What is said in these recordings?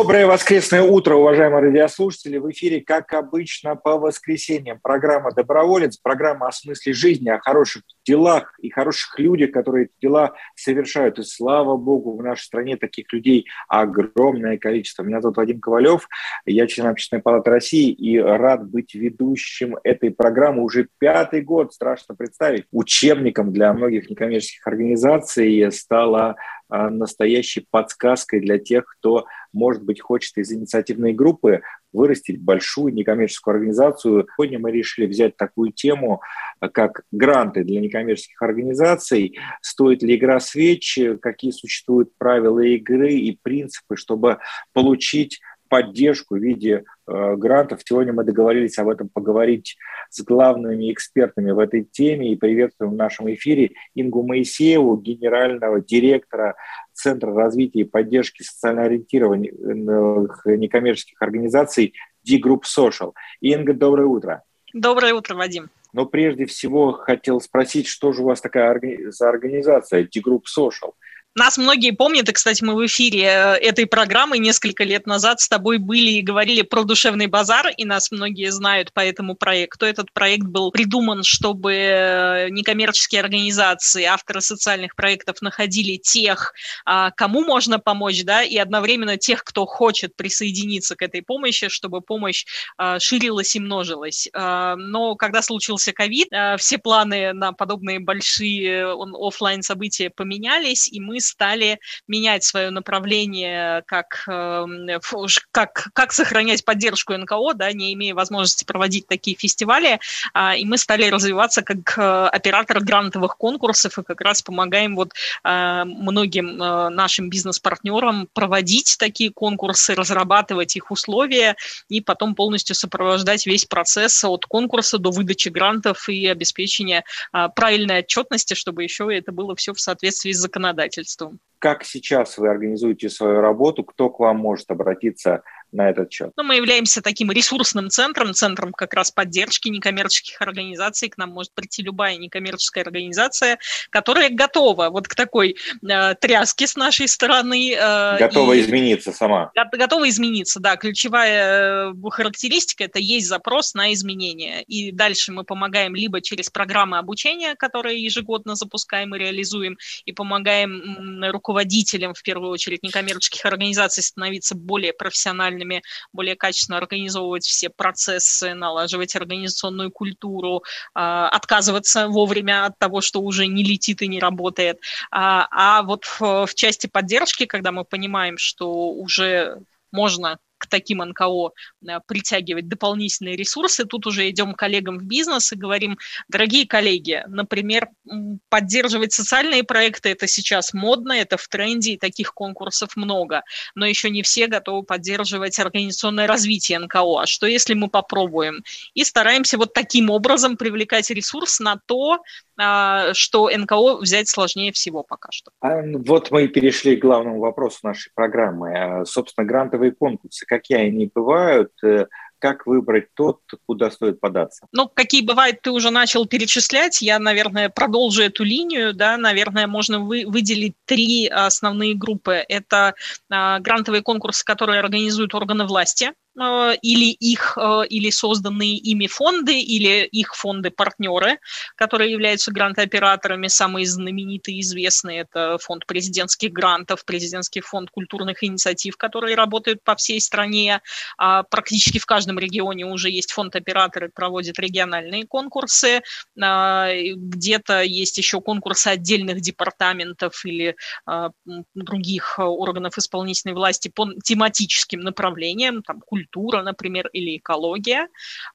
Доброе воскресное утро, уважаемые радиослушатели. В эфире, как обычно, по воскресеньям программа «Доброволец», программа о смысле жизни, о хороших делах и хороших людях, которые эти дела совершают. И слава богу, в нашей стране таких людей огромное количество. Меня зовут Вадим Ковалев, я член Общественной палаты России и рад быть ведущим этой программы уже пятый год, страшно представить. Учебником для многих некоммерческих организаций стала а, настоящей подсказкой для тех, кто, может быть, хочет из инициативной группы вырастить большую некоммерческую организацию. Сегодня мы решили взять такую тему, как гранты для некоммерческих организаций. Стоит ли игра свеч, какие существуют правила игры и принципы, чтобы получить поддержку в виде э, грантов. Сегодня мы договорились об этом поговорить с главными экспертами в этой теме и приветствуем в нашем эфире Ингу Моисееву, генерального директора Центра развития и поддержки социально ориентированных некоммерческих организаций D-Group Social. Инга, доброе утро. Доброе утро, Вадим. Но прежде всего хотел спросить, что же у вас такая за организация D-Group Social – нас многие помнят, и, кстати, мы в эфире э, этой программы несколько лет назад с тобой были и говорили про душевный базар, и нас многие знают по этому проекту. Этот проект был придуман, чтобы э, некоммерческие организации, авторы социальных проектов находили тех, а, кому можно помочь, да, и одновременно тех, кто хочет присоединиться к этой помощи, чтобы помощь а, ширилась и множилась. А, но когда случился ковид, все планы на подобные большие офлайн события поменялись, и мы стали менять свое направление, как, эм, как, как сохранять поддержку НКО, да, не имея возможности проводить такие фестивали, а, и мы стали развиваться как э, оператор грантовых конкурсов и как раз помогаем вот э, многим э, нашим бизнес-партнерам проводить такие конкурсы, разрабатывать их условия и потом полностью сопровождать весь процесс от конкурса до выдачи грантов и обеспечения а, правильной отчетности, чтобы еще это было все в соответствии с законодательством текстом. Как сейчас вы организуете свою работу? Кто к вам может обратиться на этот счет? Ну, мы являемся таким ресурсным центром, центром как раз поддержки некоммерческих организаций. К нам может прийти любая некоммерческая организация, которая готова вот к такой э, тряске с нашей стороны. Э, готова и... измениться сама. Готова измениться, да. Ключевая э, характеристика – это есть запрос на изменения. И дальше мы помогаем либо через программы обучения, которые ежегодно запускаем и реализуем, и помогаем руководителям, в первую очередь, некоммерческих организаций становиться более профессиональными профессиональными, более качественно организовывать все процессы, налаживать организационную культуру, а, отказываться вовремя от того, что уже не летит и не работает. А, а вот в, в части поддержки, когда мы понимаем, что уже можно к таким НКО э, притягивать дополнительные ресурсы. Тут уже идем коллегам в бизнес и говорим, дорогие коллеги, например, поддерживать социальные проекты, это сейчас модно, это в тренде, и таких конкурсов много, но еще не все готовы поддерживать организационное развитие НКО. А что если мы попробуем? И стараемся вот таким образом привлекать ресурс на то, а, что НКО взять сложнее всего пока что. А, ну, вот мы и перешли к главному вопросу нашей программы. А, собственно, грантовые конкурсы, какие они бывают, э, как выбрать тот, куда стоит податься? Ну, какие бывают, ты уже начал перечислять. Я, наверное, продолжу эту линию. Да, наверное, можно вы, выделить три основные группы. Это а, грантовые конкурсы, которые организуют органы власти. Э, или их, э, или созданные ими фонды, или их фонды-партнеры, которые являются грантооператорами. Самые знаменитые и известные – это фонд президентских грантов, президентский фонд культурных инициатив, которые работают по всей стране. А практически в каждом регионе уже есть фонд-операторы, проводят региональные конкурсы. А, где-то есть еще конкурсы отдельных департаментов или а, других органов исполнительной власти по тематическим направлениям, там, культура, культура, например, или экология.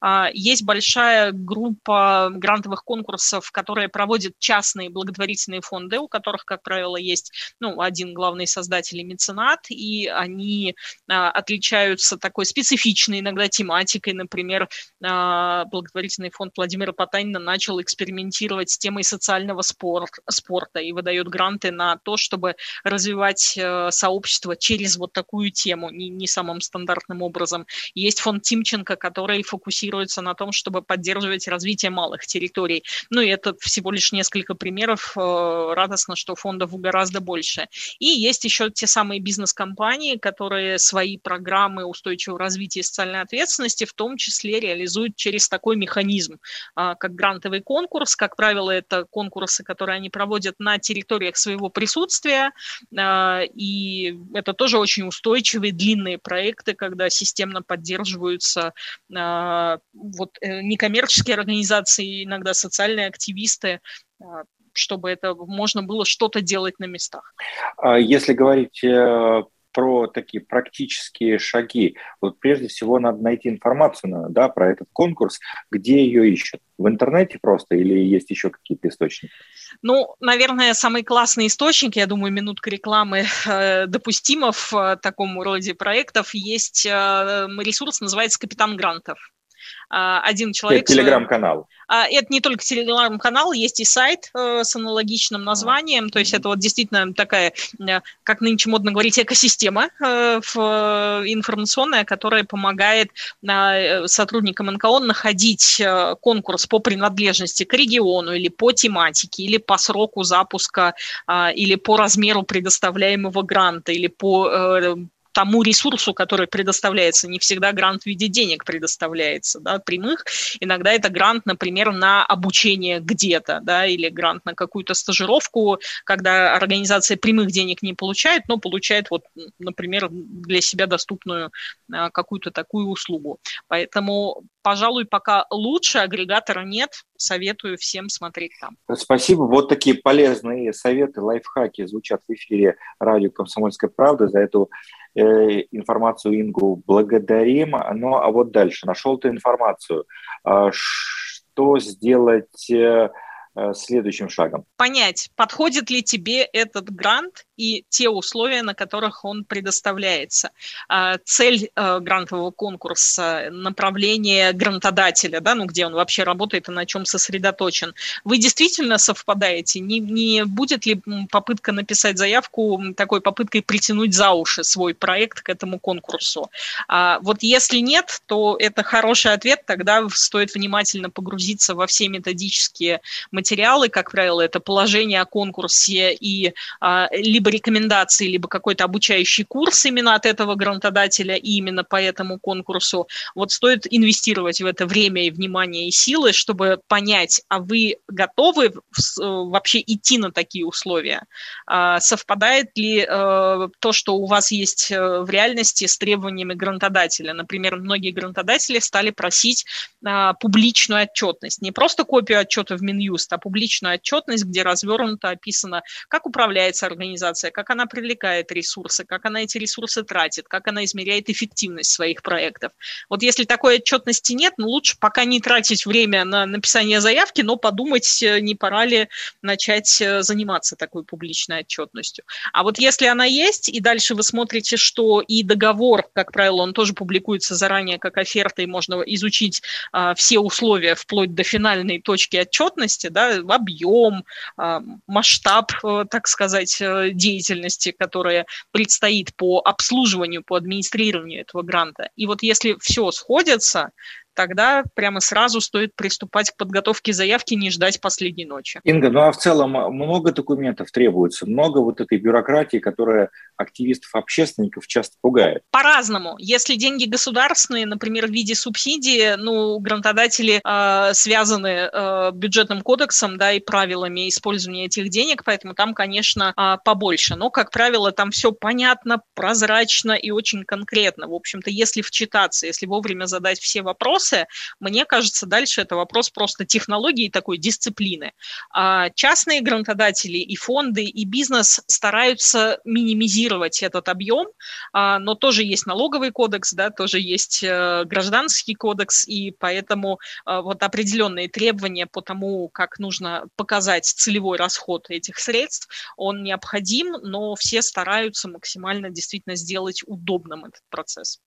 А, есть большая группа грантовых конкурсов, которые проводят частные благотворительные фонды, у которых, как правило, есть ну, один главный создатель и меценат, и они а, отличаются такой специфичной иногда тематикой. Например, а, благотворительный фонд Владимира Потанина начал экспериментировать с темой социального спорт, спорта и выдает гранты на то, чтобы развивать э, сообщество через вот такую тему, не, не самым стандартным образом. Есть фонд Тимченко, который фокусируется на том, чтобы поддерживать развитие малых территорий. Ну и это всего лишь несколько примеров. Э, радостно, что фондов гораздо больше. И есть еще те самые бизнес-компании, которые свои программы устойчивого развития и социальной ответственности в том числе реализуют через такой механизм, а, как грантовый конкурс. Как правило, это конкурсы, которые они проводят на территориях своего присутствия, а, и это тоже очень устойчивые длинные проекты, когда системно поддерживаются а, вот э, некоммерческие организации, иногда социальные активисты, чтобы это можно было что-то делать на местах. Если говорить э, про такие практические шаги. Вот прежде всего надо найти информацию да, про этот конкурс, где ее ищут. В интернете просто или есть еще какие-то источники? Ну, наверное, самый классный источник, я думаю, минутка рекламы э, допустима в э, таком роде проектов. Есть э, ресурс, называется «Капитан Грантов». А, один человек... Это телеграм-канал. А, это не только телеграм-канал, есть и сайт э, с аналогичным названием, то есть это вот действительно такая, э, как нынче модно говорить, экосистема э, информационная, которая помогает сотрудникам НКО находить конкурс по принадлежности к региону или по тематике, или по сроку запуска, а, или по размеру предоставляемого гранта, или по тому ресурсу, который предоставляется. Не всегда грант в виде денег предоставляется, да, прямых. Иногда это грант, например, на обучение где-то, да, или грант на какую-то стажировку, когда организация прямых денег не получает, но получает, вот, например, для себя доступную а, какую-то такую услугу. Поэтому, пожалуй, пока лучше агрегатора нет, советую всем смотреть там. Спасибо. Вот такие полезные советы, лайфхаки звучат в эфире радио «Комсомольская правда». За эту э, информацию Ингу благодарим. Ну, а вот дальше. Нашел ты информацию. А, что сделать э, следующим шагом? Понять, подходит ли тебе этот грант и те условия, на которых он предоставляется. А, цель э, грантового конкурса, направление грантодателя, да, ну, где он вообще работает и на чем сосредоточен. Вы действительно совпадаете? Не, не будет ли попытка написать заявку такой попыткой притянуть за уши свой проект к этому конкурсу? А вот если нет, то это хороший ответ, тогда стоит внимательно погрузиться во все методические материалы, как правило, это положение о конкурсе и а, либо рекомендации, либо какой-то обучающий курс именно от этого грантодателя и именно по этому конкурсу, вот стоит инвестировать в это время и внимание и силы, чтобы понять, а вы готовы э, вообще идти на такие условия? А совпадает ли э, то, что у вас есть э, в реальности с требованиями грантодателя? Например, многие грантодатели стали просить а, публичную отчетность, не просто копию отчета в Минюст, а публичную отчетность, где развернуто описано, как управляется организация, как она привлекает ресурсы, как она эти ресурсы тратит, как она измеряет эффективность своих проектов. Вот если такой отчетности нет, ну лучше пока не тратить время на написание заявки, но подумать, э, не пора ли начать э, заниматься такой публичной отчетностью. А вот если она есть, и дальше вы смотрите, что и договор, как правило, он тоже публикуется заранее как оферта, и можно изучить а, все условия вплоть до финальной точки отчетности, да, объем, а, масштаб, а, так сказать, деятельности, деятельности, которая предстоит по обслуживанию, по администрированию этого гранта. И вот если все сходится, тогда прямо сразу стоит приступать к подготовке заявки, не ждать последней ночи. Инга, ну а в целом много документов требуется, много вот этой бюрократии, которая активистов, общественников часто пугает? По-разному. Если деньги государственные, например, в виде субсидии, ну, грантодатели э, связаны э, бюджетным кодексом, да, и правилами использования этих денег, поэтому там, конечно, э, побольше. Но, как правило, там все понятно, прозрачно и очень конкретно. В общем-то, если вчитаться, если вовремя задать все вопросы, вопросы. Мне кажется, дальше это вопрос просто технологии такой дисциплины. А частные грантодатели и фонды, и бизнес стараются минимизировать этот объем, а, но тоже есть налоговый кодекс, да, тоже есть э, гражданский кодекс, и поэтому а, вот определенные требования по тому, как нужно показать целевой расход этих средств, он необходим, но все стараются максимально действительно сделать удобным этот процесс.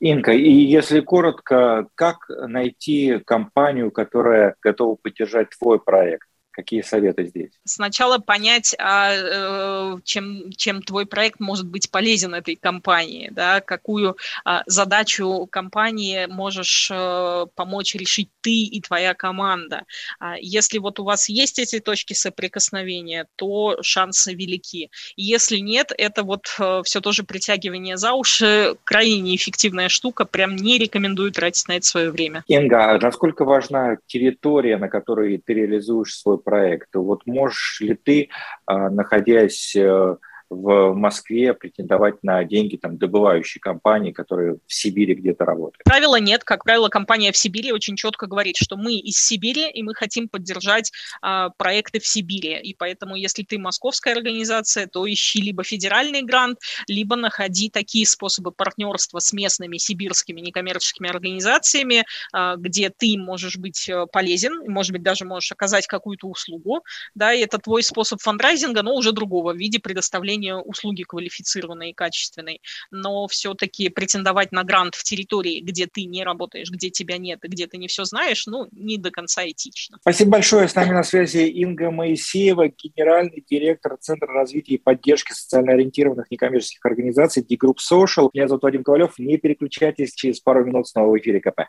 Инка, и если коротко, как найти компанию, которая готова поддержать твой проект? Какие советы здесь? Сначала понять, а, э, чем, чем твой проект может быть полезен этой компании, да, какую а, задачу компании можешь э, помочь решить ты и твоя команда. А, если вот у вас есть эти точки соприкосновения, то шансы велики. Если нет, это вот э, все тоже притягивание за уши, крайне неэффективная штука, прям не рекомендую тратить на это свое время. Инга, насколько важна территория, на которой ты реализуешь свой проекту. Вот можешь ли ты, а, находясь э, в Москве претендовать на деньги там, добывающей компании, которые в Сибири где-то работают? Правила нет. Как правило, компания в Сибири очень четко говорит, что мы из Сибири, и мы хотим поддержать а, проекты в Сибири. И поэтому, если ты московская организация, то ищи либо федеральный грант, либо находи такие способы партнерства с местными сибирскими некоммерческими организациями, а, где ты можешь быть э, полезен, может быть, даже можешь оказать какую-то услугу. Да, и это твой способ фандрайзинга, но уже другого в виде предоставления предоставления услуги квалифицированной и качественной, но все-таки претендовать на грант в территории, где ты не работаешь, где тебя нет и где ты не все знаешь, ну, не до конца этично. Спасибо большое. С нами на связи Инга Моисеева, генеральный директор Центра развития и поддержки социально ориентированных некоммерческих организаций D-Group Social. Меня зовут Вадим Ковалев. Не переключайтесь, через пару минут снова в эфире КП.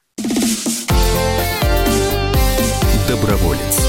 Доброволец.